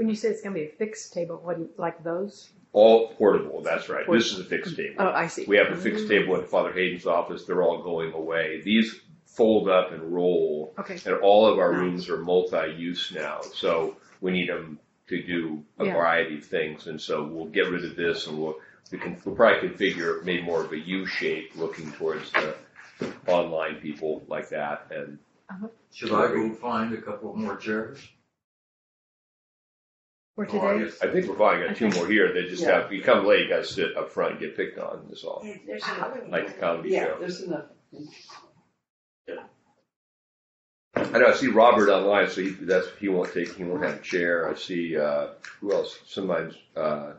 When you say it's going to be a fixed table, what do you, like those? All portable, that's right. This is a fixed table. Oh, I see. We have a fixed mm. table in Father Hayden's office. They're all going away. These fold up and roll, Okay. and all of our Nice. rooms are multi-use now. So we need them to do a Yeah. variety of things, and so we'll get rid of this, and we'll we can we'll probably configure maybe more of a U shape, looking towards the online people like that. And uh-huh. Should I go find a couple more chairs? For Oh, I today? guess- I think we're probably got two more here. They just Yeah. have you come late, you got to sit up front and get picked on. Is all. Hey, There's another one. Like the comedy Yeah, show. there's enough. I know. I see Robert online, so he, that's he won't take. He won't have a chair. I see uh, who else? somebody's, uh,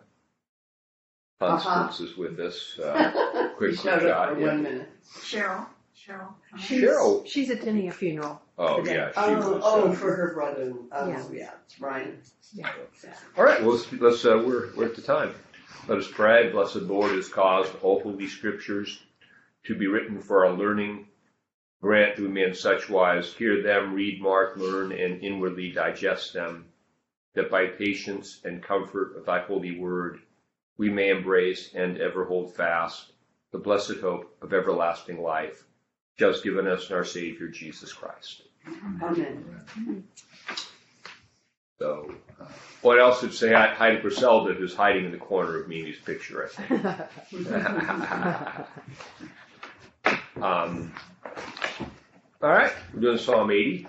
Uh-huh. Constance is with us. Uh, quick, He quick showed up shot. for Yeah. one minute. Cheryl, Cheryl. She's, Cheryl. she's attending a funeral. Oh today. yeah, she Oh, was. oh, uh, for her brother, oh, Yeah. yeah, Ryan. Yeah. all right. Well, let's. let's uh, we're we're at the time. Let us pray. Blessed Lord has caused all holy scriptures to be written for our learning. Grant that we may in such wise hear them, read, mark, learn, and inwardly digest them, that by patience and comfort of thy holy word we may embrace and ever hold fast the blessed hope of everlasting life, just given us in our Savior Jesus Christ. Amen. So, uh, what else would say to Griselda, who's hiding in the corner of Mimi's picture, I think. Um, all right, we're doing Psalm 80,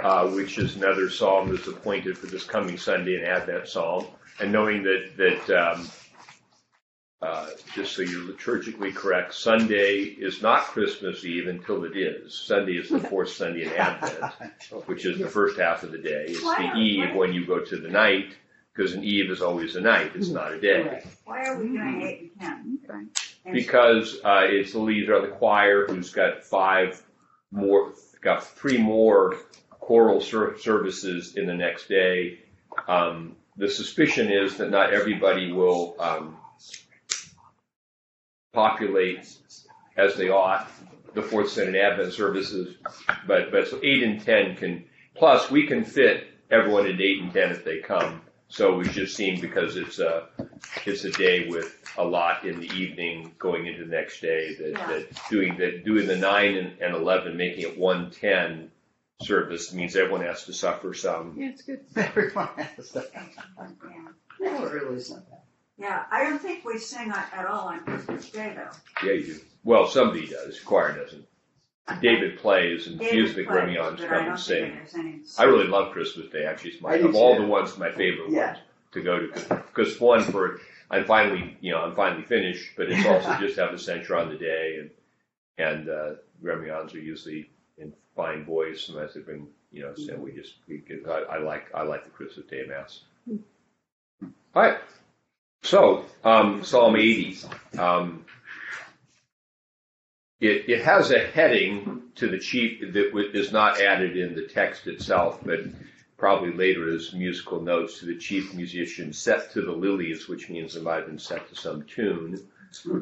uh, which is another psalm that's appointed for this coming Sunday, an Advent psalm. And knowing that that um, uh, just so you're liturgically correct, Sunday is not Christmas Eve until it is. Sunday is the fourth Sunday in Advent, which is the first half of the day. It's Why- the Eve when you go to the night, because an Eve is always a night; it's not a day. Why are we doing eight and ten? Because uh, it's the leader of the choir who's got five more, got three more choral ser- services in the next day. Um, the suspicion is that not everybody will um, populate as they ought the fourth Sunday Advent services, but but so eight and ten can. Plus, we can fit everyone into eight and ten if they come. So we just seem because it's a it's a day with a lot in the evening going into the next day that, Yeah. that doing that doing the nine and, and eleven making it one ten service means everyone has to suffer some. yeah, it's good. Everyone has that. Yeah. No, really, it's not bad. Yeah, I don't think we sing at at all on Christmas Day though. Yeah, you do. Well, somebody does. Choir doesn't. David plays and David music plays, Remyons but I come don't and think sing. there's any- I really love Christmas Day. Actually, it's my I do of all too. the ones, my favorite Yeah. ones to go to because one for I'm finally you know I'm finally finished, but it's also just have a censure on the day and and uh, Remyons are usually in fine voice. Sometimes they've been, you know so we just we get, I, I like I like the Christmas Day mass. All right, so um, Psalm 80. Um, it, it has a heading to the chief that is not added in the text itself, but probably later as musical notes to the chief musician set to the lilies, which means it might have been set to some tune,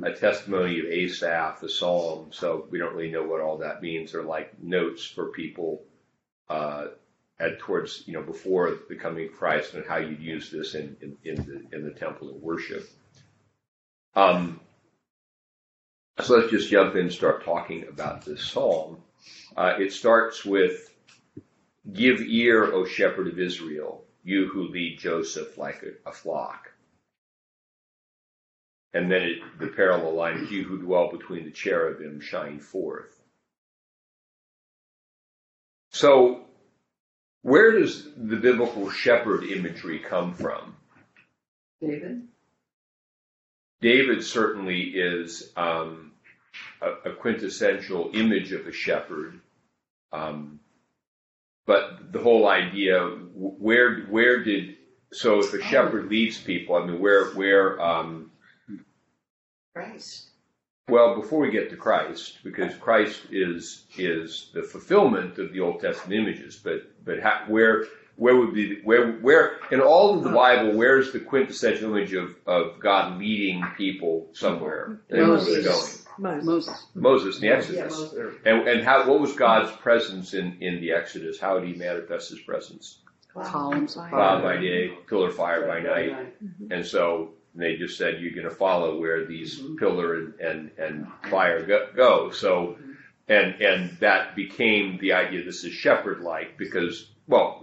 a testimony of Asaph, a psalm. So we don't really know what all that means. They're like notes for people uh, at towards you know before the coming of Christ and how you'd use this in in, in the in the temple of worship. Um, so let's just jump in and start talking about this psalm. Uh, it starts with, Give ear, O shepherd of Israel, you who lead Joseph like a, a flock. And then it, the parallel line You who dwell between the cherubim shine forth. So, where does the biblical shepherd imagery come from? David? David certainly is um, a, a quintessential image of a shepherd, um, but the whole idea where where did so if a shepherd leads people, I mean where where um, Christ. Well before we get to Christ because Christ is is the fulfillment of the Old Testament images, but but how, where where would be where where in all of the Bible where's the quintessential image of, of God leading people somewhere? They know where they're going. Moses. Moses. Moses. Moses in the Yeah, Exodus. Moses. And, and how, what was God's presence in, in the Exodus? How did he manifest his presence? Columns of cloud by day, pillar fire by night. Mm-hmm. And so they just said you're going to follow where these Mhm. pillar and, and, and fire go, go. So, and, and that became the idea this is shepherd like because, well,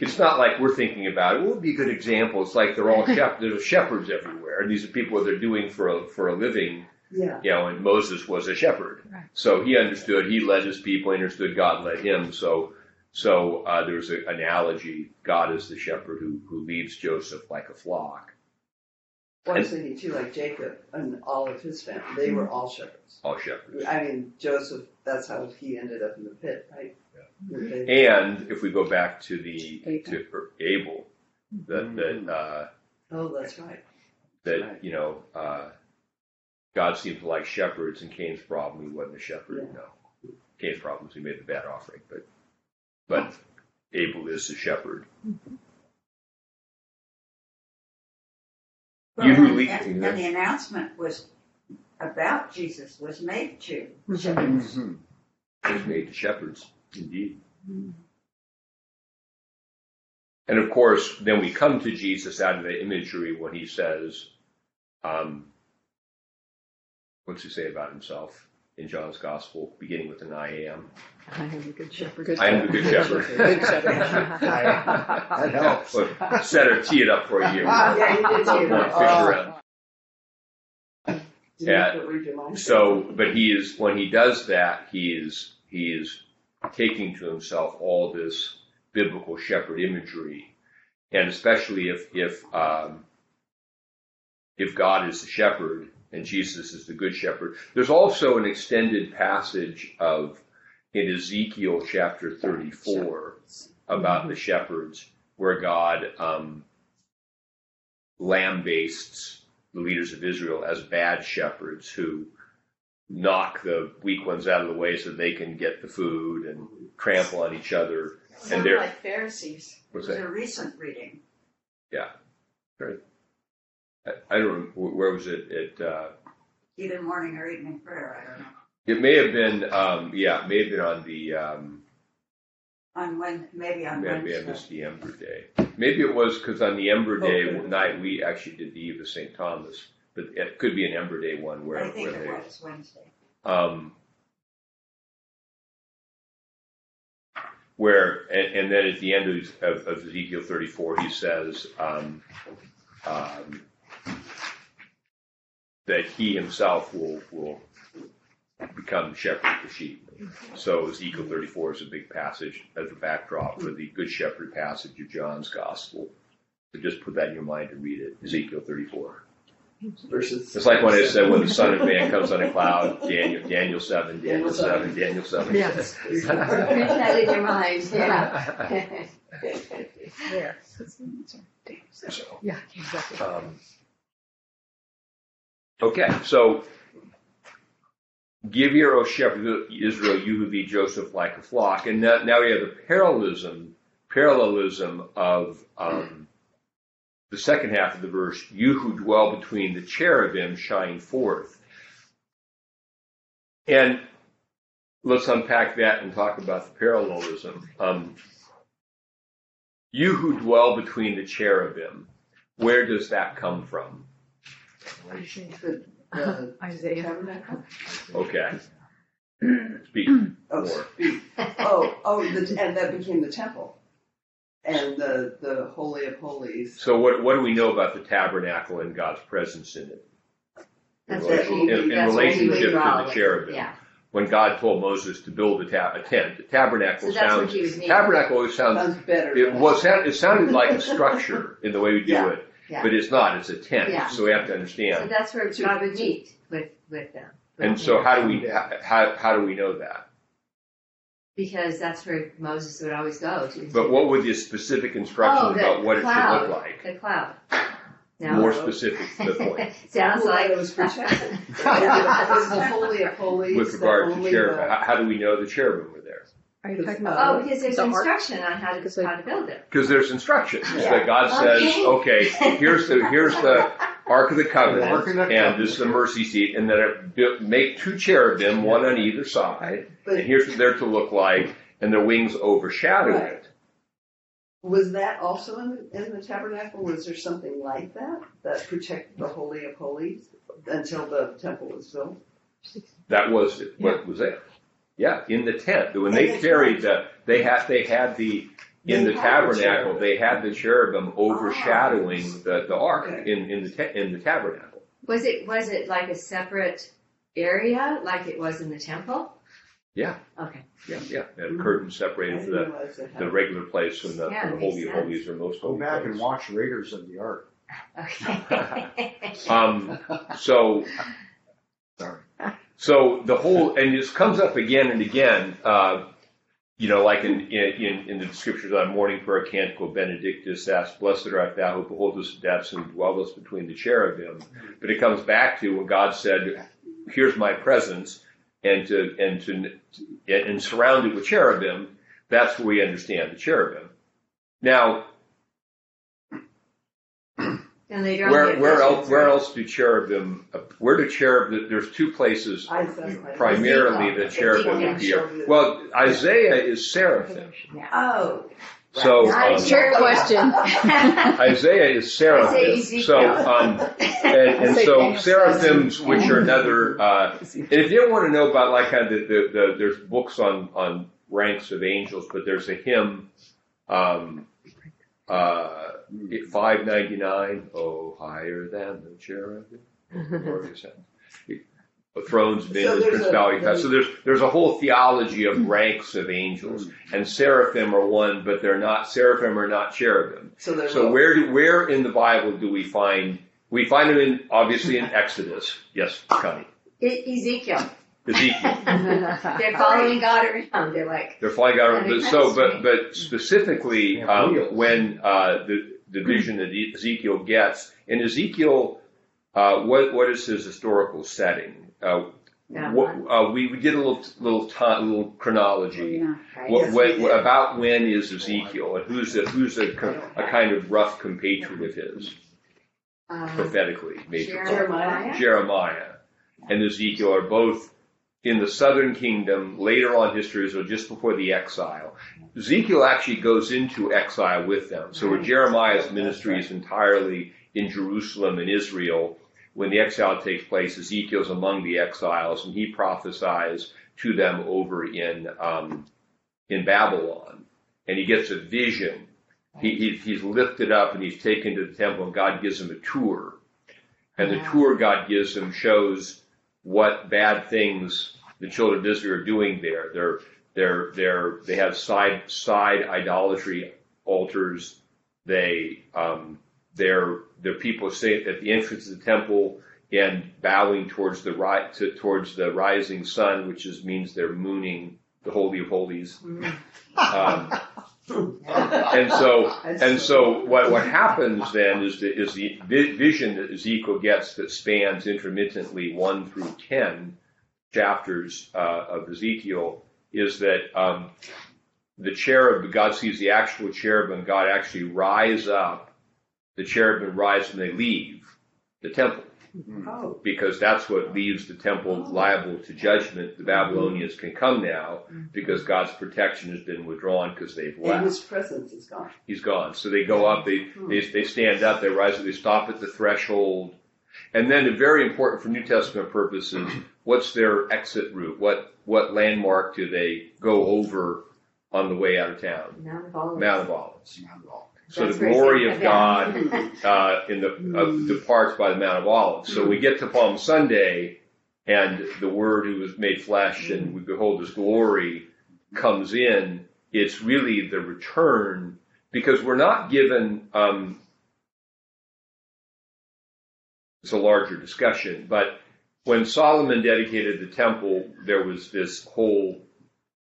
it's not like we're thinking about it. What would be a good example? It's like they're all shep- there's shepherds everywhere. And these are people that they're doing for a, for a living, Yeah. you know, and Moses was a shepherd. Right. So he understood, he led his people, he understood God led him. So, so, uh, there's an analogy. God is the shepherd who, who leads Joseph like a flock. Well, I was thinking too, like Jacob and all of his family, they were all shepherds. all shepherds. I mean, Joseph, that's how he ended up in the pit, right? They- And if we go back to the Abel. to er, Abel, that that uh, Oh, that's right. that Right. you know uh, God seemed to like shepherds, and Cain's problem he wasn't a shepherd. Yeah. No, Cain's problem is he made the bad offering, but but Abel is the shepherd. Well, You who and- lead- And and the announcement was about Jesus was made to Mm-hmm. shepherds. was made to shepherds, indeed. And of course, then we come to Jesus out of the imagery when he says, um, what's he say about himself in John's Gospel, beginning with an I am? I am a good shepherd. I am the good shepherd. Good shepherd. That helps. Well, Set or tee it up for you. Yeah, you did too. Won't fish around. Did you have to read your mind? So, but he is, when he does that, he is, he is taking to himself all this biblical shepherd imagery. And especially if, if, um, if God is the shepherd and Jesus is the good shepherd. There's also an extended passage of, in Ezekiel chapter 34 about the shepherds where God, um, lambastes the leaders of Israel as bad shepherds who knock the weak ones out of the way so they can get the food and trample on each other. Sound they're- like Pharisees. It What's was that? a recent reading. I, I don't remember, where was it? It, uh, Either morning or evening prayer, I don't know. it may have been, um, yeah, it may have been on the, um, On when, maybe on Maybe I Wednesday. missed the Ember Day. Maybe it was because on the Ember Day Okay. night we actually did the Eve of St. Thomas, but it could be an Ember Day one where, I think where it they. was Wednesday. Um, where and, and then at the end of, of, of Ezekiel 34, he says um, um, that he himself will will become shepherd of the sheep. So Ezekiel 34 is a big passage as a backdrop for the Good Shepherd passage of John's Gospel. So just put that in your mind and read it. Ezekiel 34. Versus. It's like when it said, when the Son of Man comes on a cloud, Daniel, Daniel 7, Daniel 7, Daniel 7. Yes. Keep that in your mind, yeah. There. So, Yeah, exactly. um, okay, so give your, O shepherd Israel, you who lead Joseph like a flock. And now, now we have the parallelism, parallelism of um, the second half of the verse, you who dwell between the cherubim shine forth. And let's unpack that and talk about the parallelism. Um, you who dwell between the cherubim, where does that come from? The, the Isaiah. tabernacle? Okay. Speak Oh, more. oh, oh, the, and that became the temple. And the, the Holy of Holies. So what, what do we know about the tabernacle and God's presence in it? In That's relation- what we- in- in that's what we relationship to the with, cherubim. Yeah, When God told Moses to build a, ta- a tent, the tabernacle so that's what sounds, he was meaning. tabernacle always sounds, Sounds better. it than- was, it sounded like a structure in the way we do Yeah. it, Yeah. but it's not, it's a tent, Yeah. so we have to So understand. that's where To- God would to- meet with, with them. And so how do we, how, how do we know that? Because that's where Moses would always go to. But what would the specific instructions Oh, the about what it should cloud. look like? The cloud. No. More oh. specific to the point. Sounds Well, like. it was protected. It was the Holy of Holies. With that regard to only cherubim, the- how, how do we know the cherubim were there? Are you talking uh, Oh, about? Oh, because there's the ark? instruction on how to, Because how to build it. Because there's instructions Yeah. that God says, Okay. okay, here's the here's the Ark of the Covenant, Ark of the and this is the mercy seat, and then it built, make two cherubim, one on either side, But- and here's what they're to look like, and their wings overshadow Right. it. Was that also in, the- in the tabernacle? Was there something like that that protected the holy of holies until the temple was built? That was what was there. Yeah, in the tent. When they carried the, they had, they had the, in the tabernacle, they had the cherubim overshadowing Ah. the, the ark Okay. in, in the, ta- in the tabernacle. Was it, was it like a separate area, like it was in the temple? Yeah. Okay. Yeah, yeah. They had Mhm. curtains separated the, realize they had. the regular place from the, Yeah, from the makes holy of sense. holies or most Go holy back place. and watch Raiders of the Ark. Okay. Um, so, Sorry. So the whole, and this comes up again and again, uh, you know, like in, in, in the scriptures on morning prayer canticle, Benedictus asks, blessed art thou who beholdest the depths and dwellest between the cherubim. But it comes back to when God said, here's my presence, and to, and to, and surrounded with cherubim, that's where we understand the cherubim. Now, And they don't where, get where else, where else do cherubim, where do cherub, there's two places I thought- primarily that cherubim appear. Well, Isaiah is seraphim. Oh. So, Not a um, trick question. Isaiah is seraphim. Isaiah, So, um, and, and so Daniel seraphims, which are another, uh, and if you ever want to know about like kind of the, the, the there's books on, on ranks of angels, but there's a hymn, um, uh, 599, oh, higher than the cherubim. glorious heaven. Thrones, So dominions, there's a- principalities. So there's there's a whole theology of ranks of angels, and seraphim are one, but they're not. Seraphim are not cherubim. So. So where do where in the Bible do we find we find them in obviously in Exodus? Yes, Connie. E- Ezekiel. Ezekiel. They're following God around. They're like, They're flying out. That But so, but but specifically, Yeah, um, when uh, the the vision that Ezekiel gets, in Ezekiel, uh, what what is his historical setting? Uh, Yeah. what, uh, we, we did a little little time, little chronology. right. What, Yes, when, about when is Ezekiel, and who's a, who's a, a kind of rough compatriot of his Um, prophetically, maybe Jeremiah. Jeremiah and Ezekiel are both in the southern kingdom later on history, so just before the exile. Ezekiel actually goes into exile with them. So where Jeremiah's ministry is entirely in Jerusalem and Israel, when the exile takes place, Ezekiel's among the exiles and he prophesies to them over in um, in Babylon, and he gets a vision. He, he, he's lifted up and he's taken to the temple, and God gives him a tour. And the tour God gives him shows what bad things the children of Israel are doing there. They're they're they're they have side side idolatry altars. They um, they're they're people sitting at the entrance of the temple and bowing towards the right to, towards the rising sun, which is means they're mooning the holy of holies. Um, and so and so what, what happens then is the, is the vi- vision that Ezekiel gets that spans intermittently one through ten chapters uh, of Ezekiel is that um, the cherub, God sees the actual cherubim, God actually rise up, the cherubim rise and they leave the temple Mm-hmm. Oh, because that's what leaves the temple oh. liable to judgment. The Babylonians can come now mm-hmm. because God's protection has been withdrawn because they've left. and his presence is gone. He's gone. So they go mm-hmm. up, they, they, they stand up, they rise, they stop at the threshold. And then, very important for New Testament purposes, what's their exit route? What, what landmark do they go over on the way out of town? Mount of Olives. Mount of Olives. Not at all. So That's the glory of God uh, in the uh, departs by the Mount of Olives. So we get to Palm Sunday, and the Word who was made flesh, and we behold His glory, comes in. It's really the return because we're not given. Um, it's a larger discussion, but when Solomon dedicated the temple, there was this whole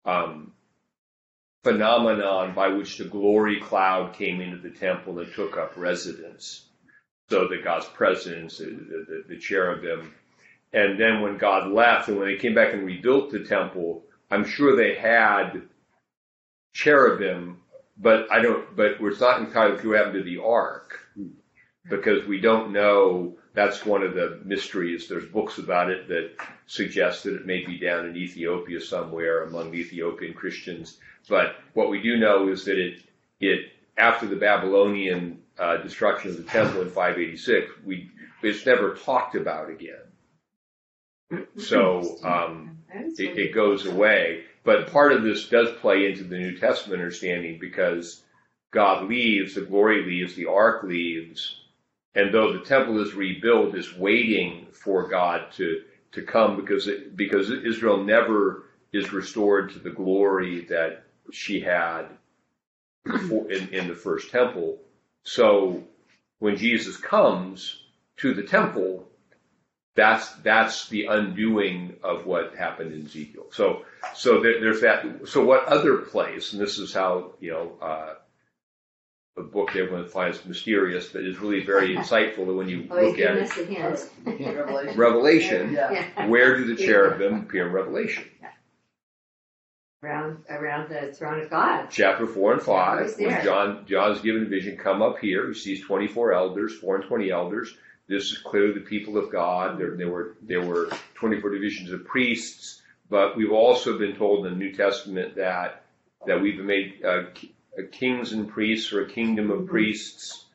um, phenomenon by which the glory cloud came into the temple and took up residence. So that God's presence, the, the, the cherubim. And then when God left and when they came back and rebuilt the temple, I'm sure they had cherubim, but I don't, but it's not entirely clear what happened to the ark because we don't know. That's one of the mysteries. There's books about it that suggest that it may be down in Ethiopia somewhere among Ethiopian Christians. But what we do know is that it it after the Babylonian uh, destruction of the temple in 586, we it's never talked about again. So um, it, it goes away. But part of this does play into the New Testament understanding because God leaves, the glory leaves, the ark leaves, and though the temple is rebuilt, is waiting for God to to come because it, because Israel never is restored to the glory that she had before, in, in the first temple. So when Jesus comes to the temple, that's that's the undoing of what happened in Ezekiel. So so there, there's that. So what other place? And this is how you know uh, a book everyone finds mysterious, but is really very insightful when you Always look at it. us. Revelation. Revelation. Yeah. Yeah. Where do the cherubim appear in Revelation? Around, around the throne of God. Chapter four and five, when there. John John's given a vision, come up here. He sees twenty four elders, four and twenty elders. This is clearly the people of God. There, there were there were twenty four divisions of priests, but we've also been told in the New Testament that that we've been made uh, uh, kings and priests or a kingdom of priests,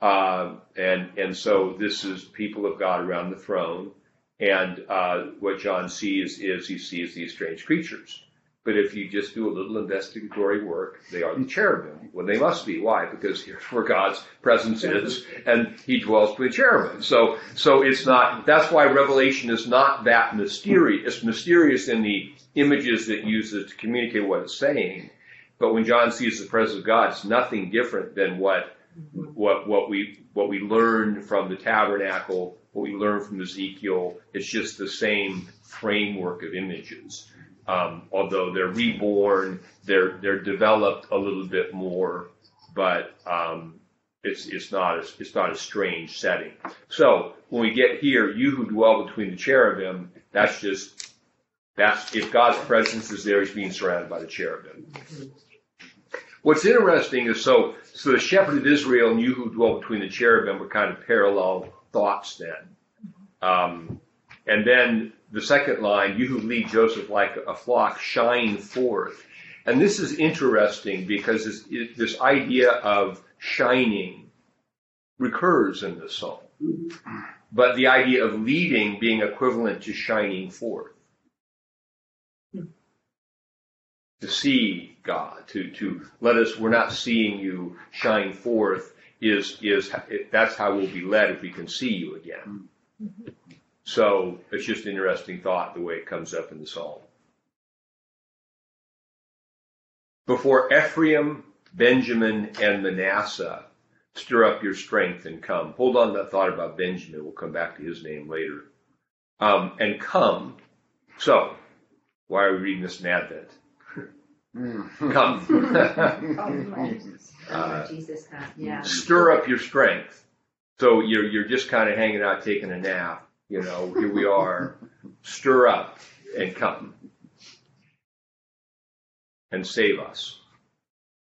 uh, and and so this is people of God around the throne. And uh, what John sees is he sees these strange creatures. But if you just do a little investigatory work, they are the cherubim. Well, they must be. Why? Because here's where God's presence is, and He dwells with cherubim. So, so it's not. That's why Revelation is not that mysterious. It's mysterious in the images it uses to communicate what it's saying. But when John sees the presence of God, it's nothing different than what what what we what we learned from the tabernacle, what we learned from Ezekiel. It's just the same framework of images. Um, although they're reborn, they're they're developed a little bit more, but um, it's it's not a, it's not a strange setting. So when we get here, you who dwell between the cherubim, that's just that's if God's presence is there, he's being surrounded by the cherubim. What's interesting is so so the shepherd of Israel and you who dwell between the cherubim were kind of parallel thoughts then. Um, and then the second line, you who lead Joseph like a flock, shine forth. And this is interesting because this, this idea of shining recurs in the psalm. But the idea of leading being equivalent to shining forth. To see God, to, to let us, we're not seeing you shine forth is, is, that's how we'll be led if we can see you again. Mm-hmm. So it's just an interesting thought the way it comes up in the psalm. Before Ephraim, Benjamin, and Manasseh, stir up your strength and come. Hold on to that thought about Benjamin. We'll come back to his name later. Um, and come. So, why are we reading this in Advent? come. Jesus God, yeah. stir up your strength. So you're you're just kind of hanging out, taking a nap. You know, here we are. Stir up and come and save us.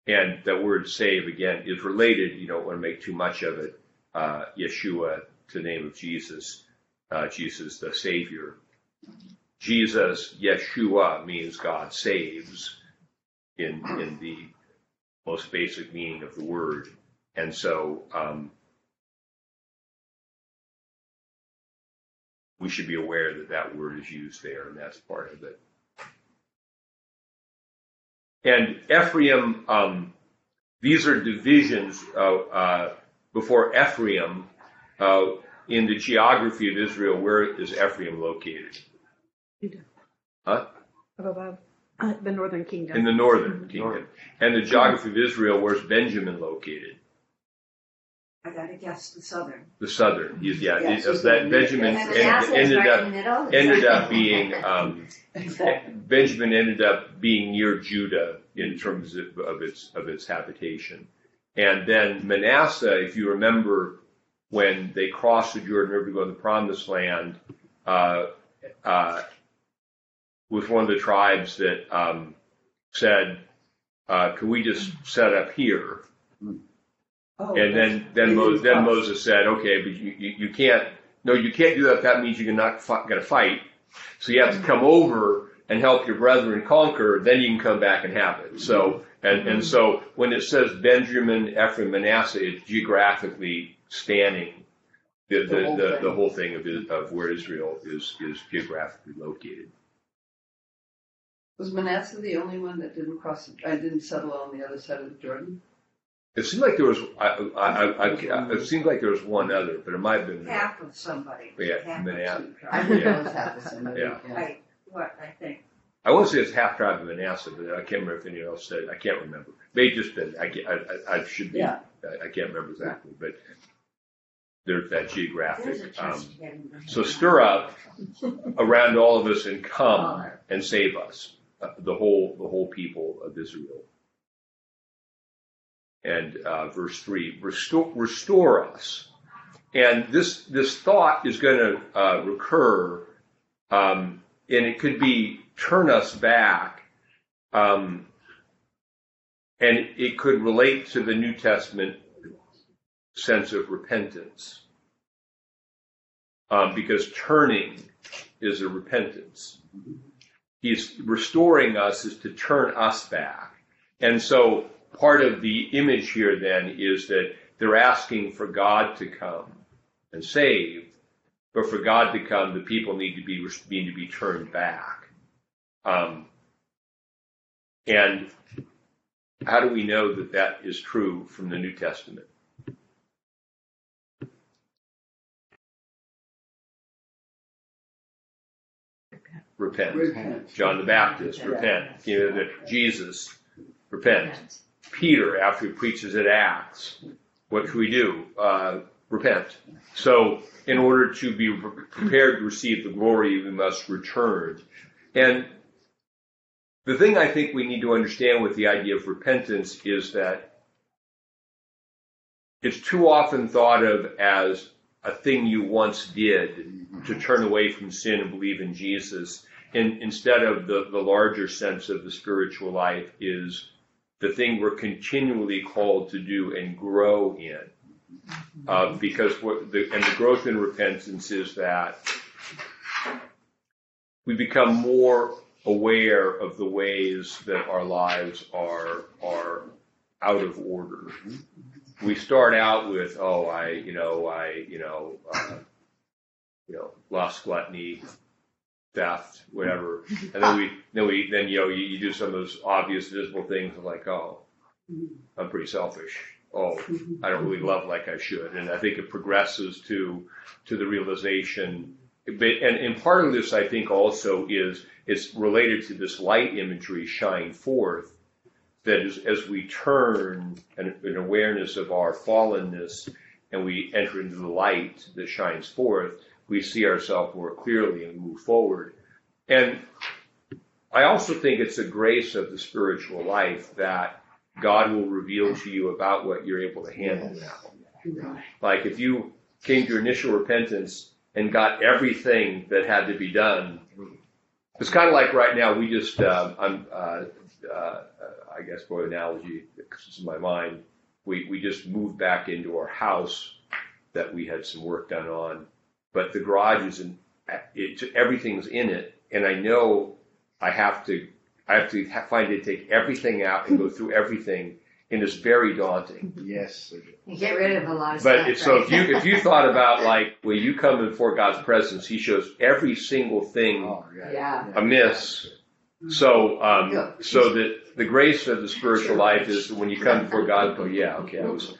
And that word "save" again is related. You don't want to make too much of it. Uh, Yeshua to the name of Jesus, uh, Jesus the Savior. Jesus, Yeshua means God saves in in the most basic meaning of the word. And so um, we should be aware that that word is used there, and that's part of it. And Ephraim, um, these are divisions uh, uh, before Ephraim. Uh, in the geography of Israel, where is Ephraim located? Huh? Above uh, the Northern Kingdom. In the northern kingdom. And the geography of Israel, where's Benjamin located? I gotta guess the southern. The southern. He's, yeah, Yeah, it- she's that gonna be- Benjamin And en- ended up ended up being um. Benjamin ended up being near Judah in terms of, of its of its habitation, and then Manasseh, if you remember, when they crossed the Jordan River to go to the Promised Land, uh, uh, was one of the tribes that um, said, uh, "Can we just set up here?" Oh, And then then, They then. Moses said, "Okay, but you, you, you can't. No, you can't do that. That means you're not going to fight. So you have to come over and help your brethren conquer. Then you can come back and have it." So And, and so when it says Benjamin, Ephraim, Manasseh, it's geographically spanning the, the, The whole the, thing. the whole thing of, of where Israel is, is geographically located. Was Manasseh the only one that didn't cross, I didn't settle on the other side of the Jordan? It seemed like there was, I, I, I, I, it seemed like there was one other, but it might have been. Half of somebody. Yeah, half of some I think it was half of somebody. Yeah. I, what, I think, I want to say it's half tribe of Manasseh, but I can't remember if anyone else said. I can't remember. May have just been. I, can't- I, I, I should be. Yeah. I, I can't remember exactly, but there's that there's a geographic. Um, so stir up around all of us and come and save us, uh, the whole the whole people of Israel. And uh, verse three, restore restore us. And this this thought is going to uh, recur, um, and it could be turn us back, um, and it could relate to the New Testament sense of repentance, um, because turning is a repentance. He's restoring us is to turn us back, and so part of the image here then is that they're asking for God to come and save, but for God to come, the people need to be need to be turned back. Um, and how do we know that that is true from the New Testament? Repent. Repent. John the Baptist, Yeah. repent. You know, that Jesus, repent. Peter, after he preaches at Acts, what should we do? Uh, repent. So, in order to be prepared to receive the glory, we must return. And the thing I think we need to understand with the idea of repentance is that it's too often thought of as a thing you once did to turn away from sin and believe in Jesus, in, instead of the, the larger sense of the spiritual life is the thing we're continually called to do and grow in. Uh, because what the, and the growth in repentance is that we become more aware of the ways that our lives are are out of order. We start out with, oh, I, you know, I, you know, uh, you know, lost gluttony, theft, whatever, and then we, then we, then you know, you, you do some of those obvious, visible things like, oh, mm-hmm. I'm pretty selfish. Oh, mm-hmm. I don't really love like I should, and I think it progresses to to the realization. But and, and part of this, I think, also is it's related to this light imagery, shine forth. That is, as we turn an, an awareness of our fallenness, and we enter into the light that shines forth, we see ourselves more clearly and move forward. And I also think it's a grace of the spiritual life that God will reveal to you about what you're able to handle now. Like if you came to your initial repentance and got everything that had to be done, it's kind of like right now we just, um, I'm, uh, uh, I guess for analogy, because it's in my mind, we, we just moved back into our house that we had some work done on, but the garage is in, it, everything's in it, and I know I have to I have to find it, take everything out and go through everything, and it's very daunting. Yes. You get rid of a lot of But stuff. it's, so right? if you if you thought about like when you come before God's presence, He shows every single thing Oh, yeah. Yeah. amiss. So um, so that the grace of the spiritual life is when you come before God, go yeah okay I was,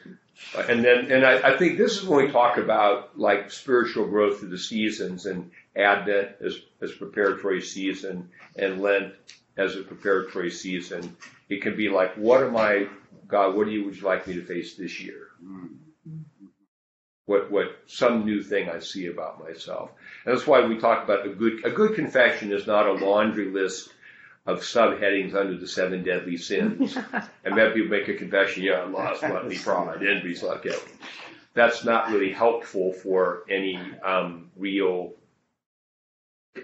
and then and I, I think this is when we talk about like spiritual growth through the seasons and Advent as as preparatory season and Lent as a preparatory season. It can be like, what am I, God? What do you would you like me to face this year? Hmm. What what some new thing I see about myself, and that's why we talk about a good a good confession is not a laundry list of subheadings under the seven deadly sins. and then people make a confession, yeah, I'm lost, gluttony, pride, envy, sloth, guilt. That's not really helpful for any um, real,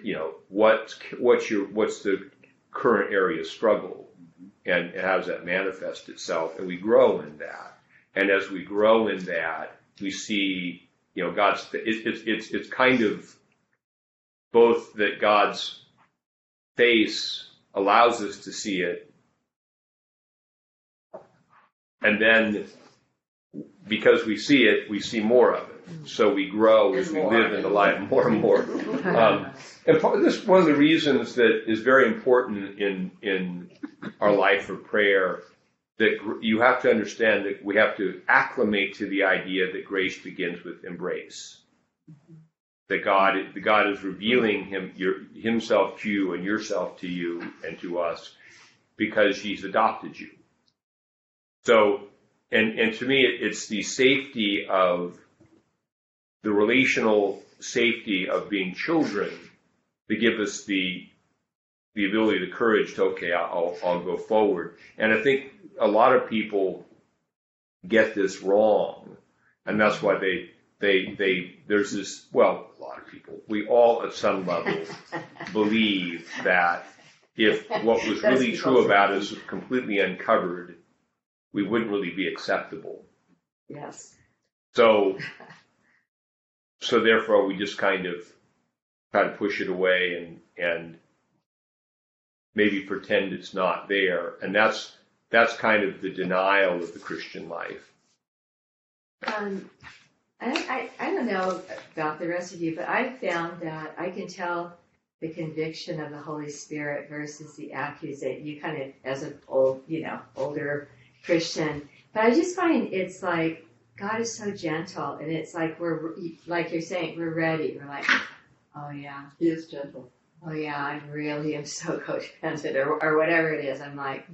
you know, what's what's your what's the current area of struggle, and how does that manifest itself? And we grow in that, and as we grow in that, we see, you know, God's. It, it's it's it's kind of both that God's face allows us to see it, and then because we see it, we see more of it. So we grow as we live in the life more and more. Um, and part, this is one of the reasons that is very important in in our life of prayer. That you have to understand that we have to acclimate to the idea that grace begins with embrace. That God, that God is revealing him, your, Himself to you and yourself to you and to us, because He's adopted you. So, and and to me, it, it's the safety of the relational safety of being children to give us the the ability, the courage to okay, I'll I'll go forward. And I think a lot of people get this wrong, and that's why they they they there's this well a lot of people we all at some level believe that if what was really true about us was completely uncovered, we wouldn't really be acceptable. Yes. So, so therefore, we just kind of try to push it away and and maybe pretend it's not there, and that's that's kind of the denial of the Christian life. Um, I, I, I don't know about the rest of you, but I found that I can tell the conviction of the Holy Spirit versus the accusation. You kind of, as an old, you know, older Christian, but I just find it's like God is so gentle, and it's like we're, like you're saying, we're ready. We're like, oh yeah, He is gentle. oh yeah, I really am so codependent, or, or whatever it is. I'm like,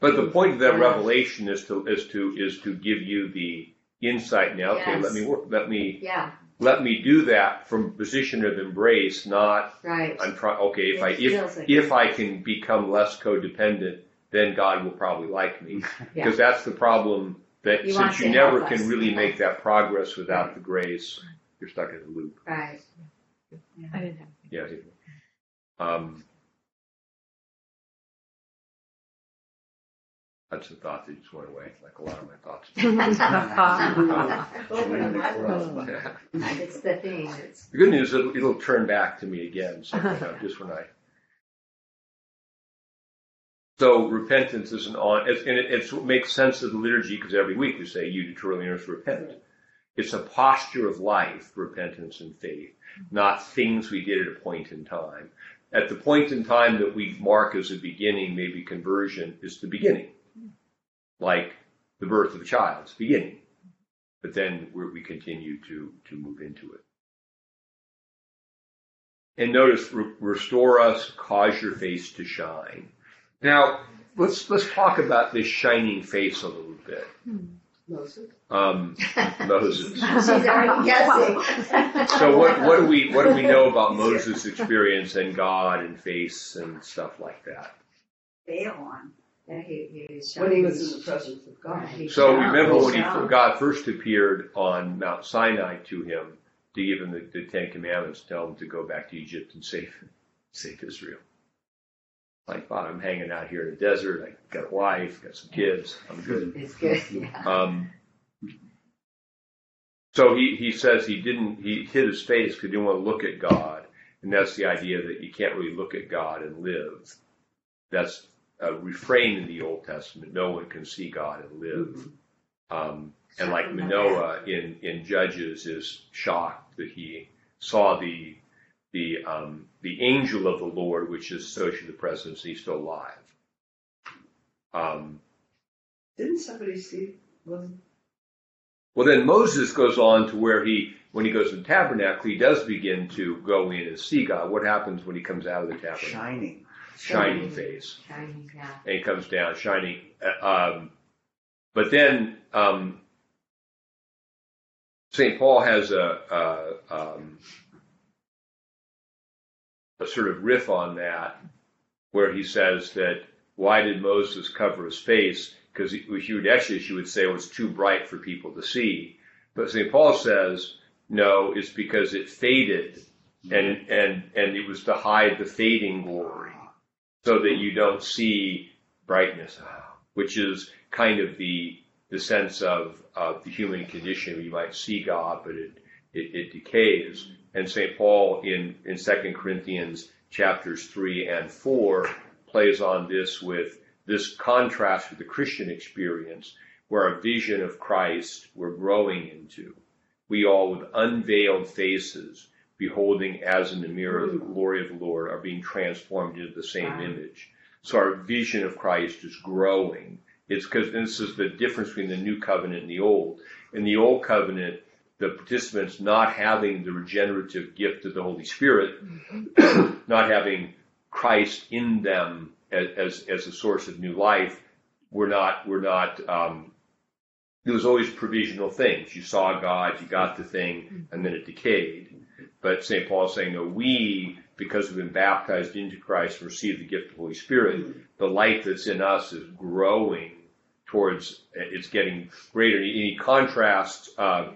But the mm, point of that Yeah. revelation is to is to is to give you the insight. Now, okay, Yes. let me work. Let me yeah, let me do that from a position of embrace, not right. I'm trying. Okay, if It I if feels like if. I can become less codependent, then God will probably like me. Yeah. Because that's the problem that He wants since you to help never us. can really make that progress without the grace, you're stuck in a loop. Right. I didn't have. Yeah. Um, that's a thought that just went away, like a lot of my thoughts. the It's the thing. It's good news is it'll, it'll turn back to me again, so you know, just when I. So repentance is an on, it's, and it, it's what makes sense of the liturgy because every week we say, "You determiners repent." It's a posture of life, repentance and faith, not things we did at a point in time. At the point in time that we mark as a beginning, maybe conversion is the beginning, like the birth of a child, it's the beginning. But then we're, we continue to to move into it. And notice, re- restore us, cause your face to shine. Now, let's let's talk about this shining face a little bit. Moses. Um, Moses. she's already guessing. So what what do we what do we know about Moses' experience and God and face and stuff like that? Bail on. He, he was When he was in the presence of God. He So shocked. remember when he shocked. God first appeared on Mount Sinai to him to give him the, the Ten Commandments, tell him to go back to Egypt and save save Israel. Like, wow, I'm hanging out here in the desert. I got a wife, got some kids. I'm good. It's good. Yeah. Um, so he, he says he didn't, he hid his face because he didn't want to look at God. And that's the idea that you can't really look at God and live. That's a refrain in the Old Testament. No one can see God and live. Um, and like Manoah in, in Judges is shocked that he saw the, the, um, the angel of the Lord, which is associated with the presence, he's still alive. Um, Didn't somebody see? Was Well, then Moses goes on to where he, when he goes to the tabernacle, he does begin to go in and see God. What happens when he comes out of the tabernacle? Shining. Shining face. Shining, yeah. And he comes down shining. Uh, Um, but then um, St. Paul has a, a, um, a sort of riff on that where he says that why did Moses cover his face? Because he, he would actually, she would say it was too bright for people to see. But St. Paul says, no, it's because it faded and, and, and it was to hide the fading glory so that you don't see brightness, which is kind of the, the sense of, of the human condition. You might see God, but it, it, it decays. And St. Paul in, in 2 Corinthians chapters 3 and 4 plays on this with this contrast with the Christian experience where our vision of Christ we're growing into. We all with unveiled faces, beholding as in the mirror the hmm. glory of the Lord, are being transformed into the same Wow. image. So our vision of Christ is growing. It's because this is the difference between the new covenant and the old. In the old covenant, the participants not having the regenerative gift of the Holy Spirit, mm-hmm. not having Christ in them as, as, as a source of new life, were not, were not, um, there was always provisional things. You saw God, you got the thing, hmm. and then it decayed. But St. Paul is saying, no, we, because we've been baptized into Christ and received the gift of the Holy Spirit, the life that's in us is growing towards, it's getting greater. And he contrasts, uh,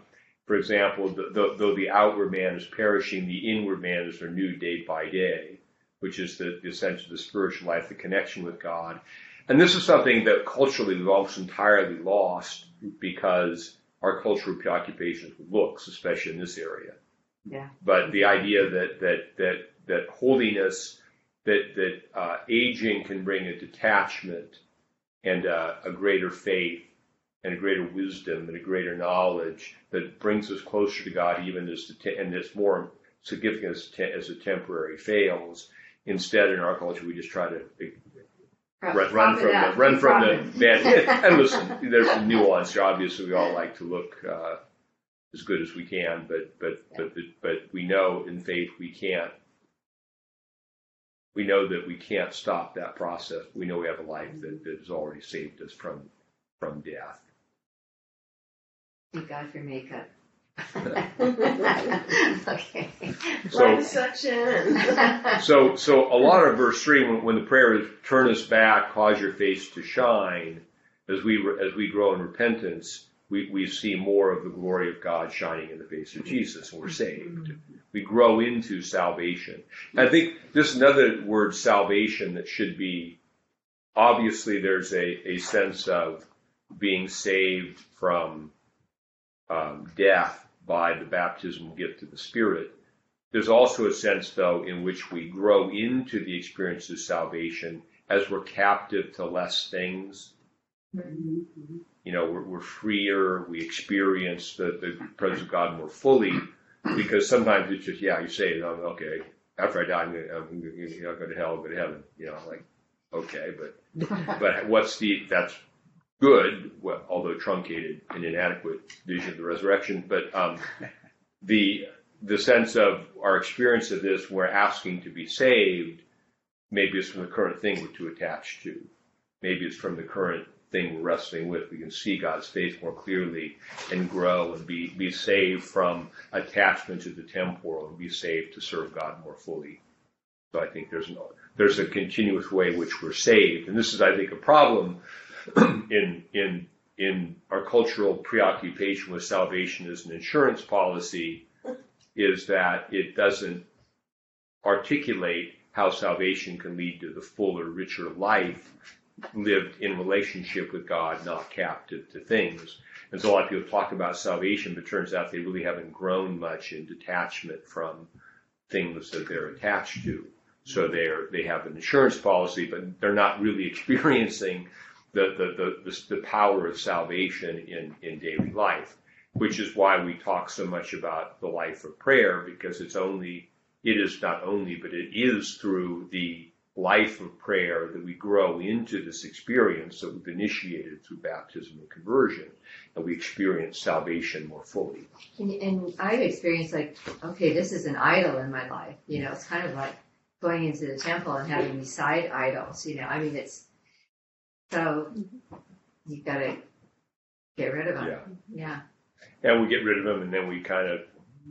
for example, the, the, though the outward man is perishing, the inward man is renewed day by day, which is the, the essence of the spiritual life, the connection with God. And this is something that culturally we've almost entirely lost because our cultural preoccupations with looks, especially in this area. Yeah. But the idea that that that that holiness, that that uh, aging can bring a detachment and uh, a greater faith and a greater wisdom and a greater knowledge that brings us closer to God, even as the te- and it's more significant as, te- as a temporary fails. Instead, in our culture, we just try to run, run from the run from the bad. And listen, there's some nuance here. Obviously, we all like to look uh, as good as we can, but but but but we know in faith we can't. We know that we can't stop that process. We know we have a life that, that has already saved us from from death. Thank God for your makeup. okay. So Liposuction. So, so a lot of verse three, when, when the prayer is "Turn us back, cause your face to shine," as we as we grow in repentance, we, we see more of the glory of God shining in the face of Jesus, and we're saved. Mm-hmm. We grow into salvation. I think this is another word, salvation, that should be obviously. There's a, a sense of being saved from um, death by the baptismal gift of the Spirit. There's also a sense, though, in which we grow into the experience of salvation as we're captive to less things. Mm-hmm. Mm-hmm. You know, we're, we're freer, we experience the, the presence of God more fully, because sometimes it's just, yeah, you say it, okay, after I die, I'm, gonna, I'm gonna, you know, go to hell, go to heaven. You know, like, okay, but, but what's the, that's good, well, although truncated and inadequate vision of the resurrection, but um, the the sense of our experience of this, we're asking to be saved, maybe it's from the current thing we're too attached to. Maybe it's from the current thing we're wrestling with. We can see God's face more clearly and grow and be, be saved from attachment to the temporal and be saved to serve God more fully. So I think there's no, there's a continuous way which we're saved. And this is, I think, a problem in, in, in our cultural preoccupation with salvation as an insurance policy is that it doesn't articulate how salvation can lead to the fuller, richer life lived in relationship with God, not captive to things. And so a lot of people talk about salvation, but turns out they really haven't grown much in detachment from things that they're attached to. So they're, they have an insurance policy, but they're not really experiencing the, the, the, the, the power of salvation in, in daily life, which is why we talk so much about the life of prayer, because it's only, it is not only, but it is through the life of prayer that we grow into this experience that we've initiated through baptism and conversion, and we experience salvation more fully. And, and I've experienced like, okay, this is an idol in my life. You know, it's kind of like going into the temple and having these side idols. You know, I mean, it's so you've got to get rid of them. Yeah. Yeah. And we get rid of them, and then we kind of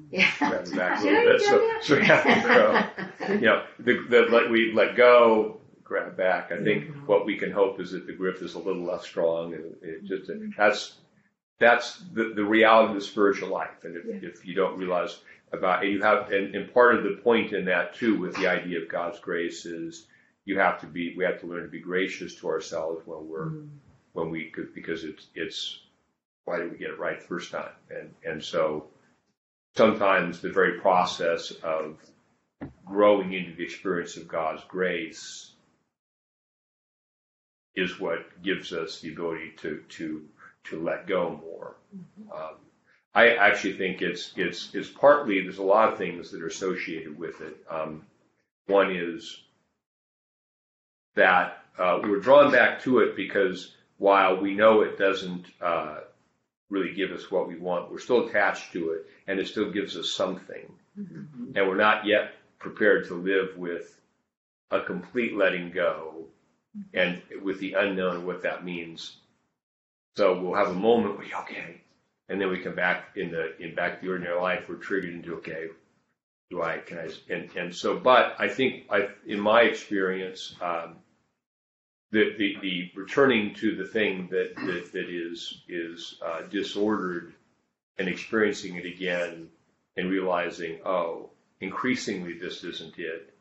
Yeah. grab back a Should I little bit. So, that? so we have to grow. you know, the, the let we let go, grab back. I think Mhm. what we can hope is that the grip is a little less strong, and it just that's that's the, the reality of the spiritual life. And if, if you don't realize about, and you have, and, and part of the point in that too, with the idea of God's grace is you have to be, we have to learn to be gracious to ourselves when we're Mm. when we could, because it's it's why did we get it right the first time? And and so sometimes the very process of growing into the experience of God's grace is what gives us the ability to to to let go more. Um, I actually think it's it's it's partly there's a lot of things that are associated with it. Um, one is that uh, we're drawn back to it because while we know it doesn't uh, really give us what we want, we're still attached to it, and it still gives us something, and we're not yet prepared to live with a complete letting go, and with the unknown of what that means. So we'll have a moment where okay, and then we come back in the in back to the ordinary life. We're triggered into okay, do I can I and and so but I think I in my experience um, the, the the returning to the thing that that, that is is uh, disordered and experiencing it again and realizing oh increasingly this isn't it.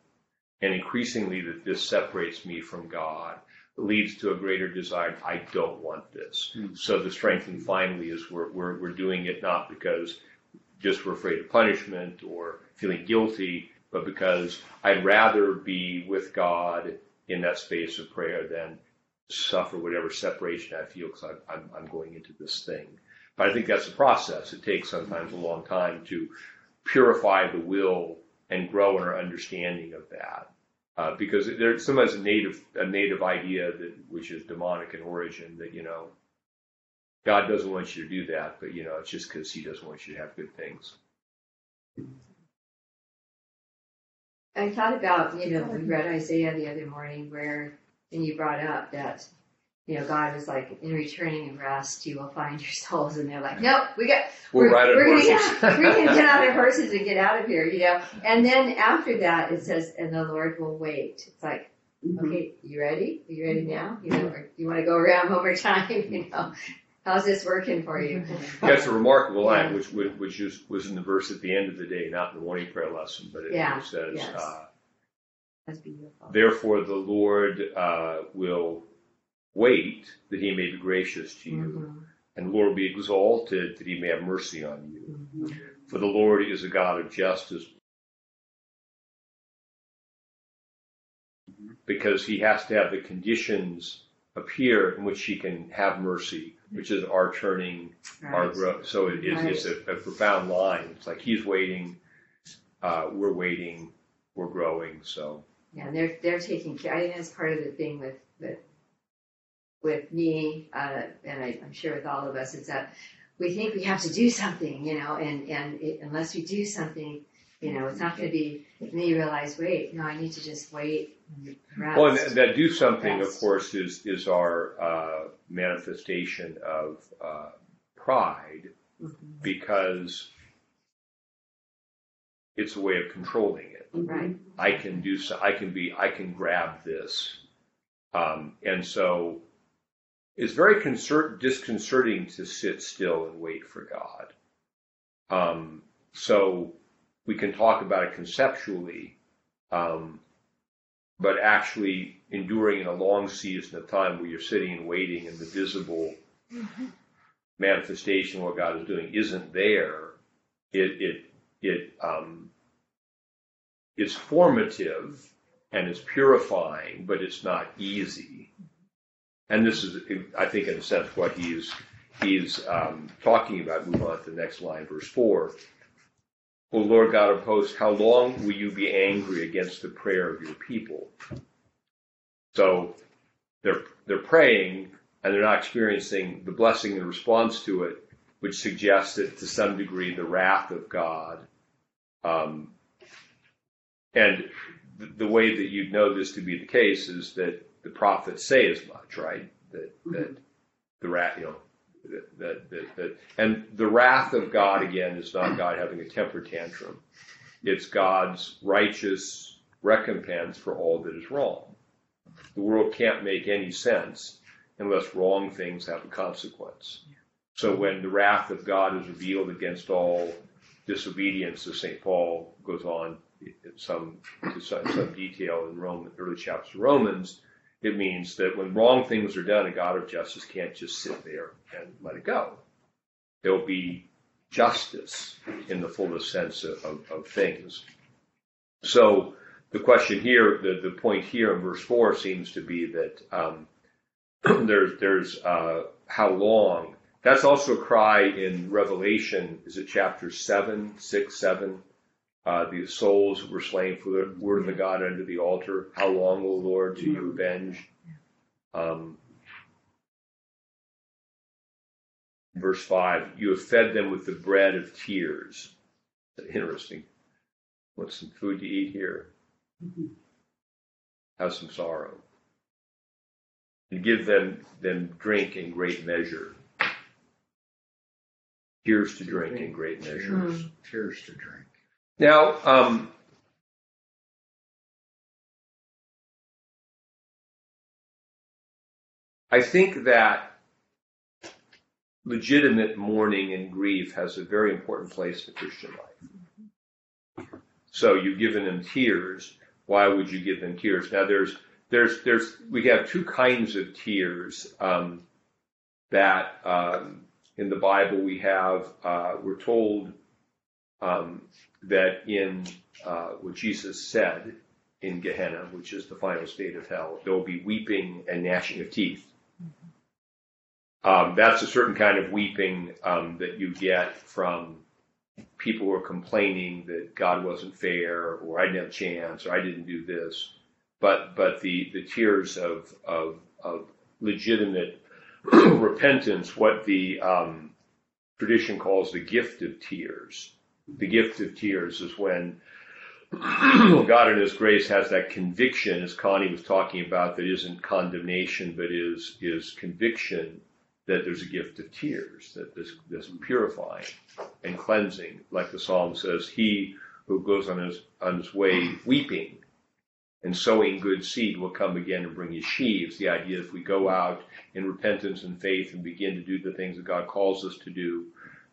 And increasingly that this separates me from God leads to a greater desire I don't want this. So the strengthening finally is we're, we're we're doing it not because just we're afraid of punishment or feeling guilty, but because I'd rather be with God in that space of prayer than suffer whatever separation I feel because I'm, I'm going into this thing. But I think that's a process. It takes sometimes a long time to purify the will and grow in our understanding of that. Uh, because there's sometimes a native a native idea that which is demonic in origin that you know God doesn't want you to do that, but you know it's just because He doesn't want you to have good things. I thought about, you know, we read Isaiah the other morning where, and you brought up that, you know, God was like, in returning and rest, you will find your souls. And they're like, nope, we got, We're, right on we're gonna, horses. yeah, we're gonna get on our horses and get out of here, you know. And then after that, it says, and the Lord will wait. It's like, Mhm. okay, you ready? Are you ready now? You know, or you want to go around one more time? You know, how's this working for you? That's a remarkable line, Yeah. which which which is was in the verse at the end of the day, not in the morning prayer lesson, but it, Yeah, says, yes. uh. "Therefore the Lord uh, will wait that He may be gracious to you, Mhm, and the Lord will be exalted that He may have mercy on you. mhm. For the Lord is a God of justice." Because he has to have the conditions appear in which he can have mercy, which is our turning our Right. growth. So it is, it's a, a profound line. It's like he's waiting, uh, we're waiting, we're growing. So Yeah, and they're they're taking care. I think that's part of the thing with with with me, uh, and I, I'm sure with all of us, is that we think we have to do something, you know, and and it, unless we do something, you know, it's not going to be. And then you realize, wait, no, I need to just wait well, and that, do something, of course, is is our uh, manifestation of uh, pride Mhm. because it's a way of controlling it. Right. I can do so. I can be. I can grab this, um, and so it's very concert, disconcerting to sit still and wait for God. Um, so we can talk about it conceptually, um, but actually enduring in a long season of time where you're sitting and waiting, and the visible manifestation of what God is doing isn't there. It it it um, it's formative and it's purifying, but it's not easy. And this is, I think, in a sense, what he's he's um, talking about. Move on to the next line, verse four. O Lord God of hosts, how long will you be angry against the prayer of your people? So they're they're praying and they're not experiencing the blessing in response to it, which suggests that to some degree the wrath of God. Um, and the, the way that you'd know this to be the case is that the prophets say as much, right? That that the wrath, you know, that, that that and the wrath of God again is not God having a temper tantrum. It's God's righteous recompense for all that is wrong. The world can't make any sense unless wrong things have a consequence. So when the wrath of God is revealed against all disobedience, as St. Paul goes on in some some, some detail in Roman early chapters of Romans, it means that when wrong things are done, a God of justice can't just sit there and let it go. There'll be justice in the fullest sense of, of, of things. So the question here, the, the point here in verse four seems to be that um, there's there's uh, how long that's also a cry in Revelation. Is it chapter seven, six, seven? Uh, the souls were slain for the word of the God under the altar. How long, O Lord, do you avenge? Um, verse five. You have fed them with the bread of tears. Interesting. Want some food to eat here? Have some sorrow. And give them them drink in great measure. Tears to drink in great measure. Mm. Tears to drink. Now, um, I think that legitimate mourning and grief has a very important place in Christian life. So you've given them tears. Why would you give them tears? Now, there's there's there's we have two kinds of tears um, that um, in the Bible we have. Uh, we're told um, that in uh, what Jesus said in Gehenna, which is the final state of hell, there will be weeping and gnashing of teeth. Um, that's a certain kind of weeping um, that you get from people who are complaining that God wasn't fair, or I didn't have a chance, or I didn't do this. But but the the tears of of, of legitimate repentance, what the um, tradition calls the gift of tears. The gift of tears is when God in His grace has that conviction, as Connie was talking about, that isn't condemnation, but is is conviction that there's a gift of tears, that this this purifying and cleansing, like the psalm says, he who goes on his on his way weeping and sowing good seed will come again and bring you sheaves. The idea is we go out in repentance and faith and begin to do the things that God calls us to do,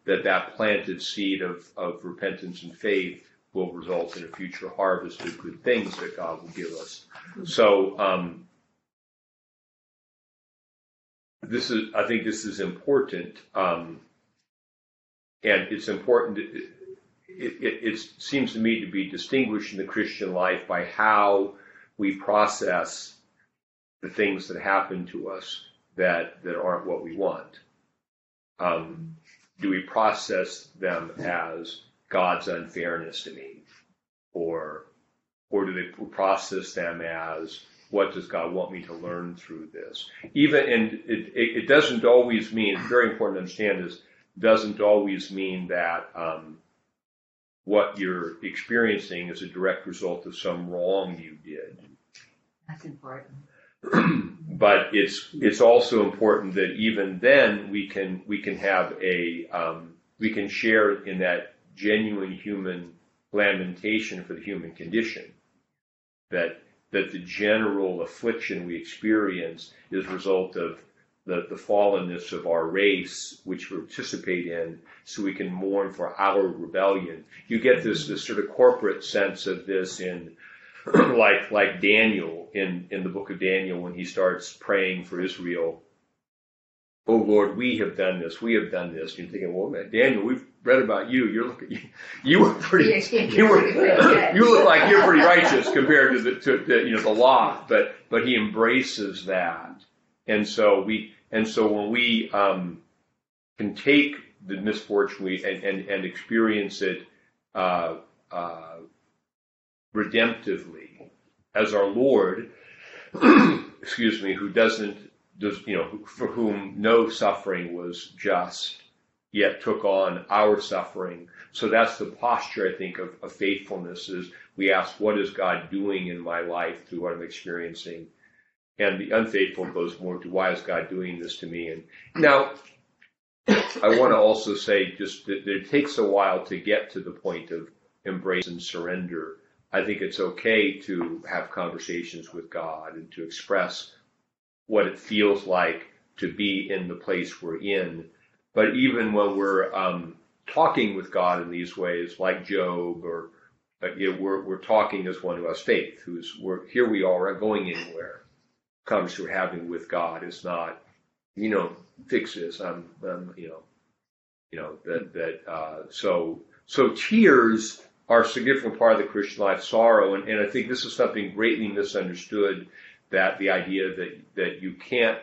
that that planted seed of, of repentance and faith will result in a future harvest of good things that God will give us. So, um, this is, I think this is important, um, and it's important. It, it, it seems to me to be distinguished in the Christian life by how we process the things that happen to us that that aren't what we want. Um, do we process them as God's unfairness to me, or or do they process them as what does God want me to learn through this? Even and it, it, it doesn't always mean. It's very important to understand this. Doesn't always mean that um, what you're experiencing is a direct result of some wrong you did. That's important. but it's it's also important that even then we can we can have a um, we can share in that genuine human lamentation for the human condition that that the general affliction we experience is a result of the, the fallenness of our race, which we participate in, so we can mourn for our rebellion. You get this, this sort of corporate sense of this in, like, like Daniel in, in the book of Daniel when he starts praying for Israel. Oh Lord, we have done this, we have done this. You're thinking, well, man, Daniel, we've read about you. You're looking, you, you were pretty, you were, you look like you're pretty righteous compared to the, to the, you know, the law. But, but he embraces that. And so we, and so when we um, can take the misfortune we, and, and, and experience it uh, uh, redemptively as our Lord, excuse me, who doesn't, does, you know, for whom no suffering was just, yet took on our suffering. So that's the posture, I think, of, of faithfulness is we ask, what is God doing in my life through what I'm experiencing? And the unfaithful goes more to why is God doing this to me? And now, I want to also say just that it takes a while to get to the point of embrace and surrender. I think it's okay to have conversations with God and to express what it feels like to be in the place we're in. But even when we're um, talking with God in these ways, like Job, or uh, you know, we're we're talking as one who has faith, who's we're here we are, going anywhere conversation we're having with God is not, you know, fix this. I'm, I'm you know, you know that that. Uh, so so tears are a significant part of the Christian life. Sorrow, and, and I think this is something greatly misunderstood. That the idea that that you can't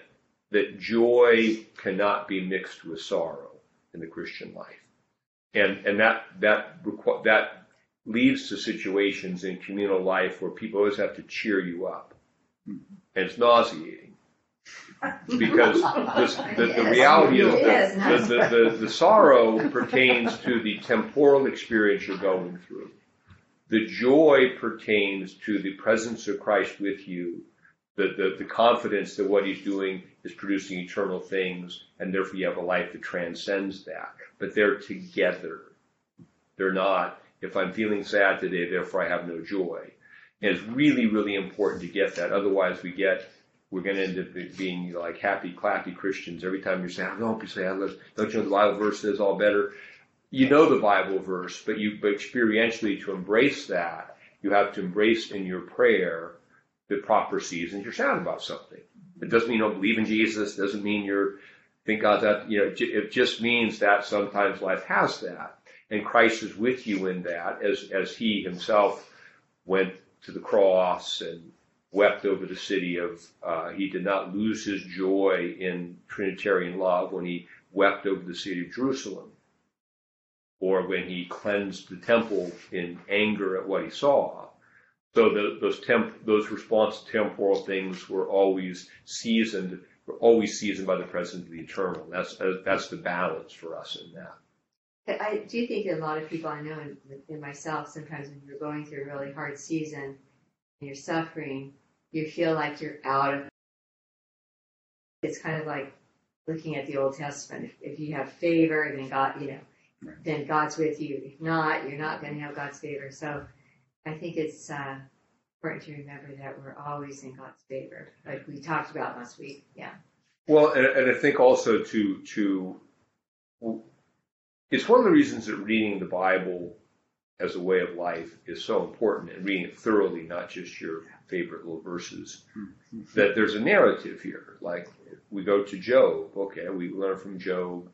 that joy cannot be mixed with sorrow in the Christian life. And, and that, that, requ- that leads to situations in communal life where people always have to cheer you up. Mm-hmm. And it's nauseating. Because this, the, the reality is that the, the, the, the sorrow pertains to the temporal experience you're going through. The joy pertains to the presence of Christ with you, the, the, the confidence that what he's doing is producing eternal things, and therefore you have a life that transcends that. But they're together. They're not, if I'm feeling sad today, therefore I have no joy. And it's really, really important to get that. Otherwise, we get, we're going to end up being like happy, clappy Christians. Every time you're saying, don't be sad, let's- don't you know the Bible verse says all better? You know the Bible verse, but you, but experientially to embrace that, you have to embrace in your prayer the proper seasons you're sad about something. It doesn't mean you don't believe in Jesus, doesn't mean you're, think God's that, you know, it it just means that sometimes life has that. And Christ is with you in that as, as he himself went to the cross and wept over the city of, uh, he did not lose his joy in Trinitarian love when he wept over the city of Jerusalem. Or when he cleansed the temple in anger at what he saw. So the, those temp, those response to temporal things were always seasoned, were always seasoned by the presence of the eternal. That's, that's the balance for us in that. I do think that a lot of people I know, and myself, sometimes when you're going through a really hard season and you're suffering, you feel like you're out of. It's kind of like looking at the Old Testament. If, if you have favor, then God, you know, then God's with you. If not, you're not going to have God's favor. So I think it's uh, important to remember that we're always in God's favor, like we talked about last week. Yeah. Well, and, and I think also to to it's one of the reasons that reading the Bible as a way of life is so important and reading it thoroughly, not just your favorite little verses. Mm-hmm. That there's a narrative here. Like we go to Job, okay, we learn from Job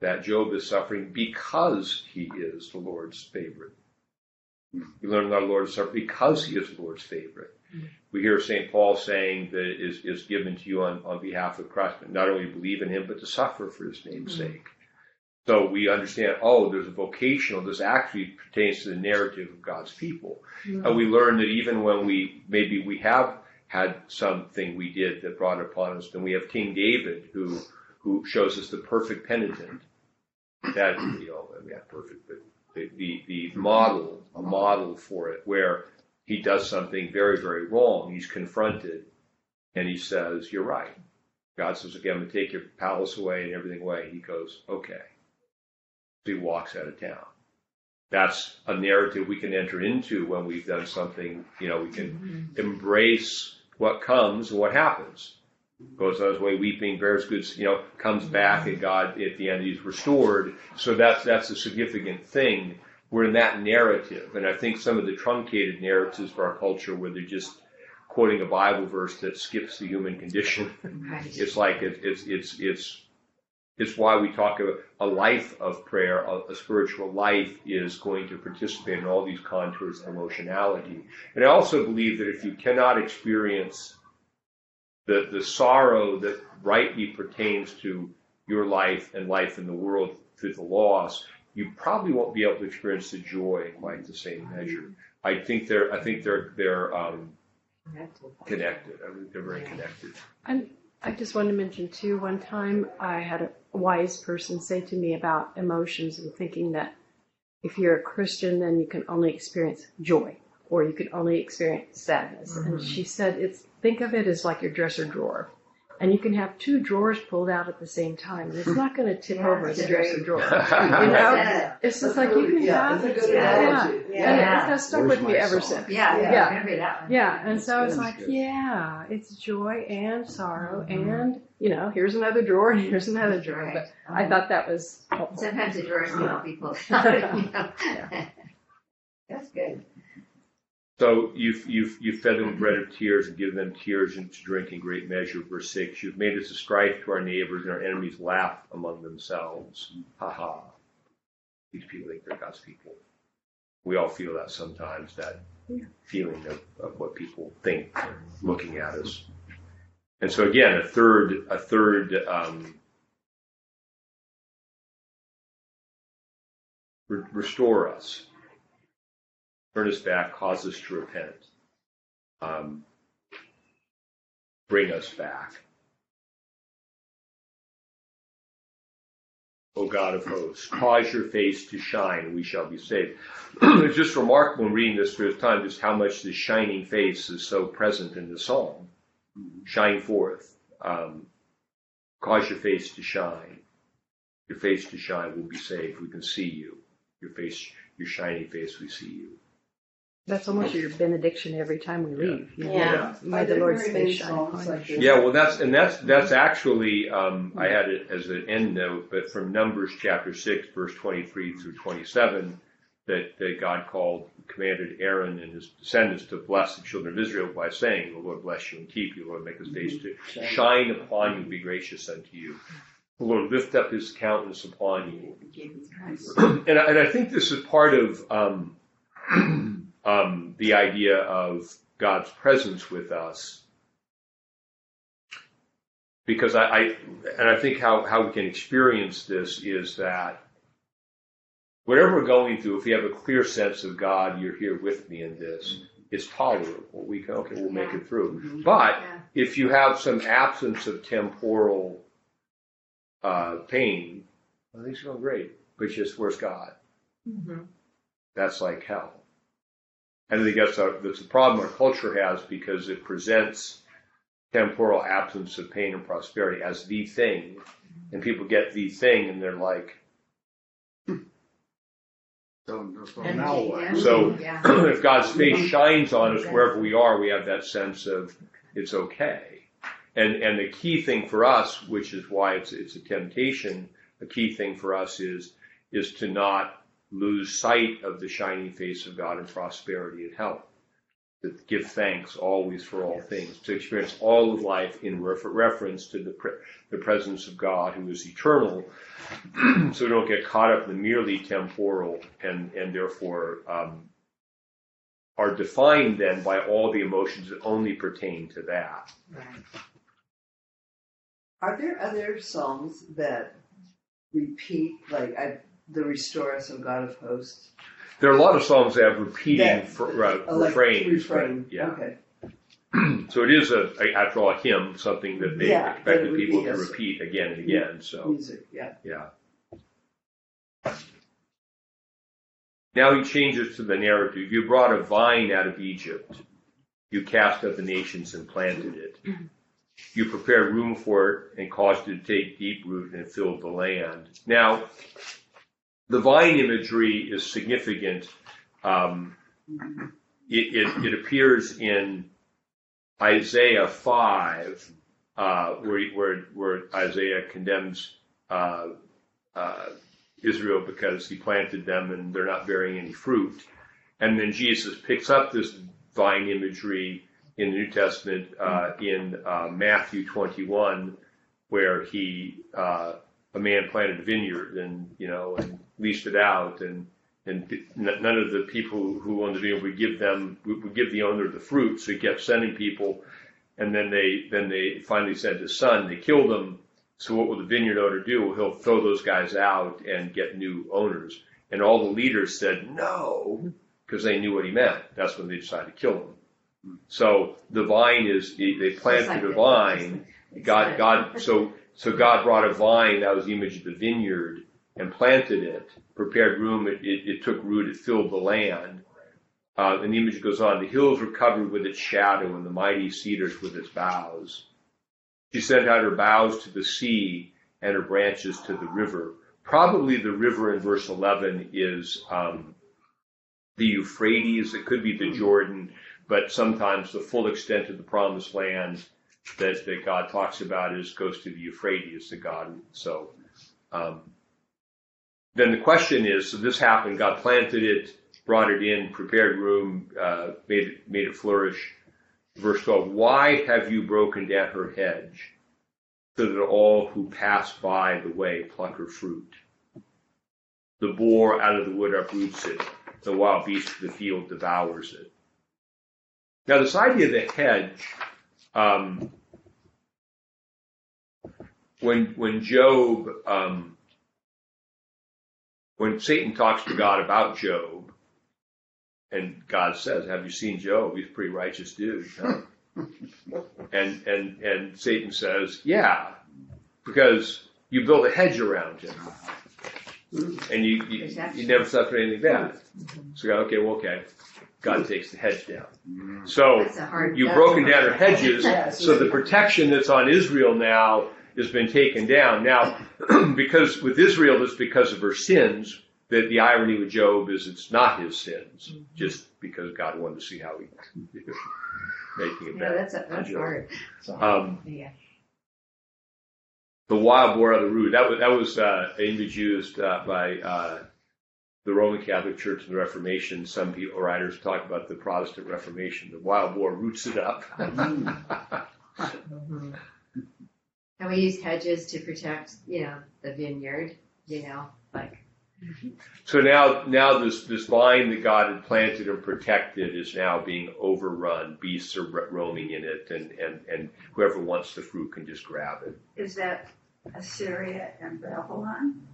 that Job is suffering because he is the Lord's favorite. Mm-hmm. We learn that our Lord is suffering because he is the Lord's favorite. Mm-hmm. We hear St. Paul saying that it is, is given to you on, on behalf of Christ, not only to believe in him, but to suffer for his name's sake. So we understand, oh, there's a vocational, this actually pertains to the narrative of God's people. And we mm-hmm. learn that even when we, maybe we have had something we did that brought upon us, then we have King David who, who shows us the perfect penitent. That, you know, I mean, not perfect, but the, the, the model, a model for it, where he does something very, very wrong. He's confronted and he says, You're right. God says, Okay, I'm going to take your palace away and everything away. He goes, Okay. He walks out of town. That's a narrative we can enter into when we've done something, you know, we can mm-hmm. embrace what comes and what happens. Goes on his way weeping, bears good, you know, comes back mm-hmm. and God at the end he's restored. So that's, that's a significant thing. We're in that narrative. And I think some of the truncated narratives of our culture where they're just quoting a Bible verse that skips the human condition. Right. It's like it, it's it's it's it's why we talk about a life of prayer, a, a spiritual life is going to participate in all these contours of emotionality. And I also believe that if you cannot experience the the sorrow that rightly pertains to your life and life in the world through the loss, you probably won't be able to experience the joy in quite the same measure. I think they're I think they're they're um, connected. I think they're very connected. And I just wanted to mention too, one time I had a wise person say to me about emotions and thinking that if you're a Christian, then you can only experience joy or you can only experience sadness. And she said, it's, think of it as like your dresser drawer. And you can have two drawers pulled out at the same time. And it's not going to tip Yeah, over it's the dresser drawer. you You know? Yeah. It's just like you can yeah, have it's a it. good Yeah. analogy. And Yeah. it has stuck Where's with me ever song? since. Yeah, Yeah. yeah. remember that one. Yeah, and so it's good. like, yeah, it's joy and sorrow, Mm-hmm. and you know, here's another drawer and here's another drawer. Right. But I um, thought that was helpful. Sometimes the drawers can help people. you know. That's good. So you've, you've, you've fed them with bread of tears and given them tears and to drink in great measure. Verse 6, you've made us a strife to our neighbors and our enemies laugh among themselves. Ha ha. These people think they're God's people. We all feel that sometimes, that feeling of, of what people think looking at us. And so again, a third, a third, um, re- restore us, turn us back, cause us to repent, um, bring us back. O God of hosts, cause your face to shine, we shall be saved. it's just remarkable in reading this the time just how much this shining face is so present in the psalm. Shine forth. Um, cause your face to shine. Your face to shine, we'll be saved. We can see you. Your face, your shining face, we see you. That's almost your benediction every time we leave. you know. Yeah. May Are the Lord's face shine songs upon like you. Yeah, well, that's and that's that's actually um, I had it as an end note, but from Numbers chapter six, verse twenty-three through twenty-seven, that, that God called, commanded Aaron and his descendants to bless the children of Israel by saying, "The Lord bless you and keep you. The Lord make His face to shine upon you, and be gracious unto you. The Lord lift up His countenance upon you." And, I, and I think this is part of um, um, the idea of God's presence with us. Because I, I and I think how, how we can experience this is that whatever we're going through, if we have a clear sense of God, you're here with me in this, it's tolerable. We can okay, we'll make it through. But if you have some absence of temporal uh, pain, well, things are going great. But just where's God? Mhm. That's like hell. And I think that's a, that's a problem our culture has because it presents temporal absence of pain and prosperity as the thing. And people get the thing and they're like, So, so And- now what? So- Yeah. if God's face shines on us wherever we are, we have that sense of it's okay. And and the key thing for us, which is why it's it's a temptation, a key thing for us is is to not lose sight of the shining face of God in prosperity and health. To give thanks always for all things, to experience all of life in refer- reference to the pre- the presence of God who is eternal, so we don't get caught up in the merely temporal and and therefore um, are defined then by all the emotions that only pertain to that. Right. Are there other songs that repeat, like I, the Restore Us, O God of Hosts? There are a lot of songs that have repeating That- fr- uh, refrains. refrain. Yeah. Okay. So it is a, a after all a hymn, something that they Yeah, expected people to repeat again and again. So Music, yeah. yeah. Now he changes to the narrative. You brought a vine out of Egypt. You cast out the nations and planted it. You prepared room for it and caused it to take deep root and filled the land. Now, the vine imagery is significant. Um, it, it, it appears in Isaiah 5, uh, where, where, where Isaiah condemns uh, uh, Israel because he planted them and they're not bearing any fruit. And then Jesus picks up this vine imagery in the New Testament uh, in uh, Matthew 21, where he uh, a man planted a vineyard and you know and leased it out and and none of the people who owned the vineyard would give them would give the owner the fruit, so he kept sending people, and then they then they finally sent his son. They killed him. So what will the vineyard owner do? He'll throw those guys out and get new owners. And all the leaders said no, because they knew what he meant. That's when they decided to kill him. So the vine is they planted a the- vine. God, God, so, so God brought a vine, that was the image of the vineyard, and planted it, prepared room, it, it, it took root, it filled the land. Uh, and the image goes on, the hills were covered with its shadow and the mighty cedars with its boughs. She sent out her boughs to the sea and her branches to the river. Probably the river in verse 11 is, um, the Euphrates, it could be the Jordan, but sometimes the full extent of the promised land that, that God talks about is goes to the Euphrates, the God. So, um, then the question is, so this happened, God planted it, brought it in, prepared room, uh, made it, made it flourish. Verse 12, why have you broken down her hedge so that all who pass by the way pluck her fruit? The boar out of the wood uproots it, the wild beast of the field devours it. Now this idea of the hedge, um, when when Job um, when Satan talks to God about Job, and God says, "Have you seen Job? He's a pretty righteous dude." Huh? and and and Satan says, "Yeah, because you build a hedge around him, and you you, you never suffer anything bad." Mm-hmm. So God, okay, well, okay. God takes the hedge down. Mm-hmm. So That's a hard. you've broken down hard- her hedges, so the protection that's on Israel now has been taken down. Now, because with Israel, it's because of her sins. That the irony with Job is it's not his sins, just because God wanted to see how he making it Yeah, better. that's a, that's Job. hard. Um, Yeah. the wild boar of the root. That was that was uh, an image used uh, by uh, the Roman Catholic Church and the Reformation. Some people writers talk about the Protestant Reformation. The wild boar roots it up. Mhm. And we use hedges to protect, you know, the vineyard, you know, like, so now now this this vine that God had planted and protected is now being overrun. Beasts are roaming in it, and and and whoever wants the fruit can just grab it. Is that Assyria and Babylon?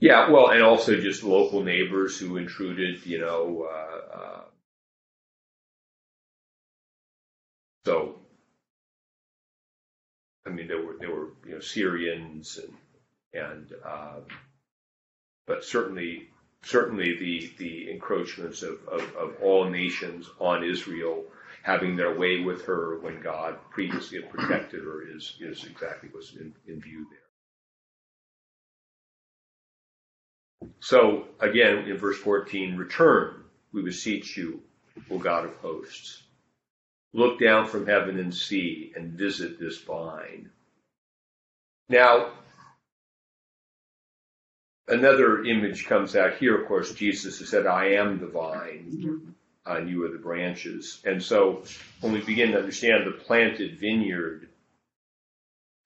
Yeah, well, and also just local neighbors who intruded, you know. Uh, uh, so, I mean, there were there were you know Syrians and and uh, but certainly certainly the the encroachments of, of, of all nations on Israel having their way with her when God previously had protected her is is exactly what's in, in view there. So again, in verse 14, return, we beseech you, O God of hosts. Look down from heaven and see and visit this vine. Now, another image comes out here, of course, Jesus has said, I am the vine, uh, and you are the branches. And so when we begin to understand the planted vineyard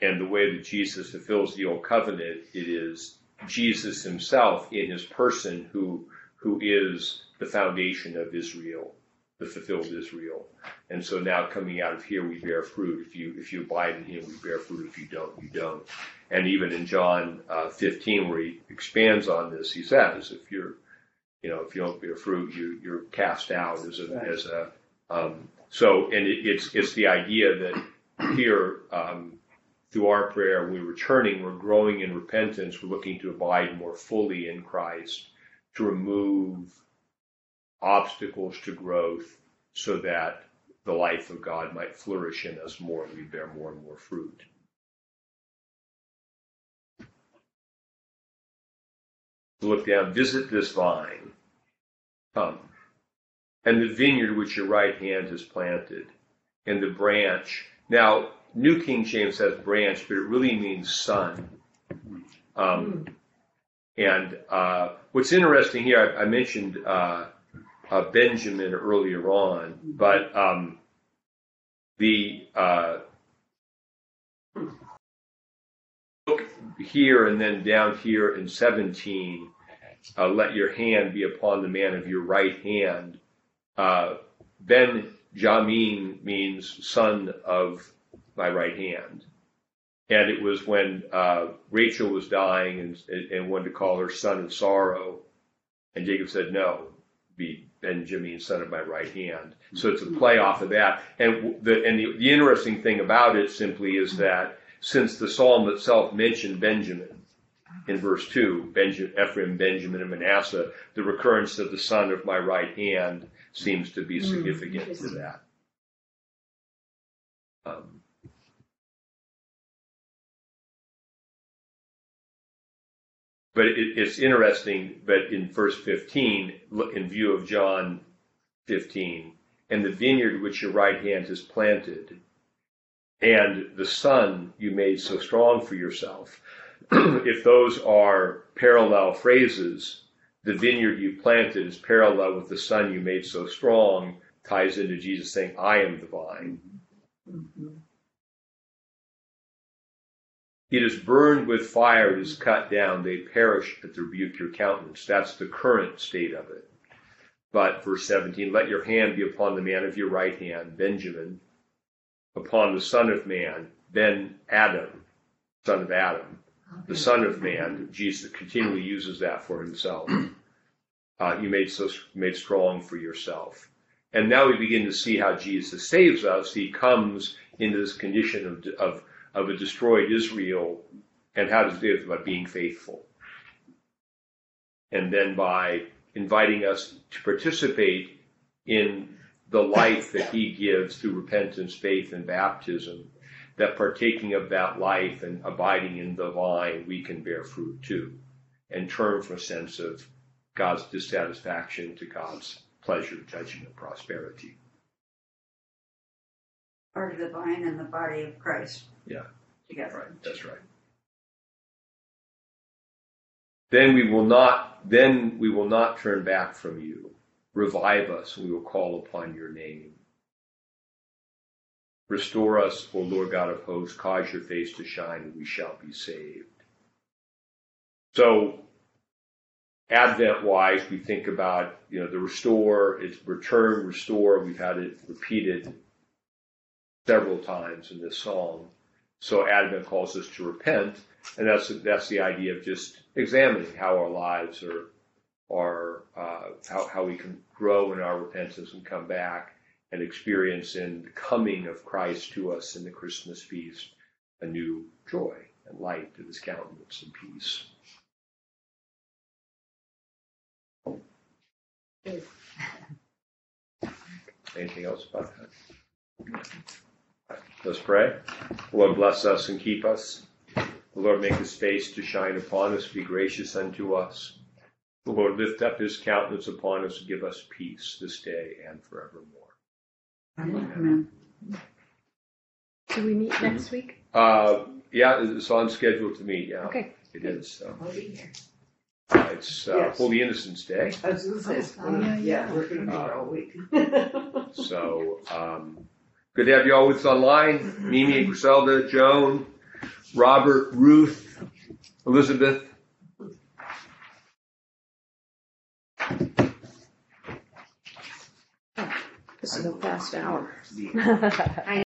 and the way that Jesus fulfills the old covenant, it is Jesus himself in his person who who is the foundation of Israel, the fulfilled Israel. And so now coming out of here we bear fruit. If you if you abide in him, we bear fruit. If you don't, you don't. And even in John uh, 15, where he expands on this, he says, if you're you know, if you don't bear fruit, you you're cast out as a as a um, so and it, it's it's the idea that here um, through our prayer, we're returning, we're growing in repentance, we're looking to abide more fully in Christ, to remove obstacles to growth so that the life of God might flourish in us more and we bear more and more fruit. Look down, visit this vine, come, and the vineyard which your right hand has planted, and the branch. Now, New King James says branch, but it really means son. Um, and uh, what's interesting here, I, I mentioned uh, uh, Benjamin earlier on, but um, the uh, look here and then down here in 17, uh, let your hand be upon the man of your right hand. Uh, ben Jamin means son of my right hand. And it was when uh, Rachel was dying and, and wanted to call her son of sorrow, and Jacob said, "No, be Benjamin, son of my right hand." Mm-hmm. So it's a play off of that. And the and the, the interesting thing about it simply is mm-hmm. that since the psalm itself mentioned Benjamin in verse two, Benjamin, Ephraim, Benjamin, and Manasseh, the recurrence of the son of my right hand seems to be mm-hmm. significant to that. Um, but it, it's interesting. But in verse 15, look- in view of John 15, and the vineyard which your right hand has planted, and the son you made so strong for yourself. if those are parallel phrases, the vineyard you planted is parallel with the son you made so strong, ties into Jesus saying, I am the vine. Mm-hmm. Mm-hmm. It is burned with fire, it is cut down, they perish at the rebuke your countenance. That's the current state of it. But verse 17, let your hand be upon the man of your right hand, Benjamin, upon the son of man, Ben Adam, son of Adam, the Son of Man. Jesus continually uses that for himself. Uh, you made so made strong for yourself. And now we begin to see how Jesus saves us. He comes into this condition of, of, of a destroyed Israel. And how to do it? By being faithful. And then by inviting us to participate in the life that he gives through repentance, faith, and baptism, that partaking of that life and abiding in the vine, we can bear fruit too, and turn from a sense of God's dissatisfaction to God's pleasure, judgment, prosperity. Part of the vine and the body of Christ. Yeah. Together. Right, that's right. Then we will not, then we will not turn back from you. Revive us, we will call upon your name. Restore us, O Lord God of hosts, cause your face to shine, and we shall be saved. So, Advent wise, we think about, you know, the restore, it's return, restore. We've had it repeated several times in this song. So Advent calls us to repent, and that's that's the idea of just examining how our lives are are uh, how how we can grow in our repentance and come back and experience in the coming of Christ to us in the Christmas feast a new joy and light to His countenance and peace. Anything else about that? Let's pray. Lord, bless us and keep us. The Lord, make his face to shine upon us, be gracious unto us. The Lord, lift up his countenance upon us and give us peace this day and forevermore. Amen. Do we meet next week? Uh, yeah, it's on schedule to meet, yeah. Okay. It is. So. We'll be here. Uh, it's uh, Yes. Holy Innocents Day. I was gonna say, it's Oh, one of- yeah, yeah, yeah. we're gonna be here all week. So, um, good to have you all with us online. Mimi, Griselda, Joan, Robert, Ruth, Elizabeth. This is a fast hour. I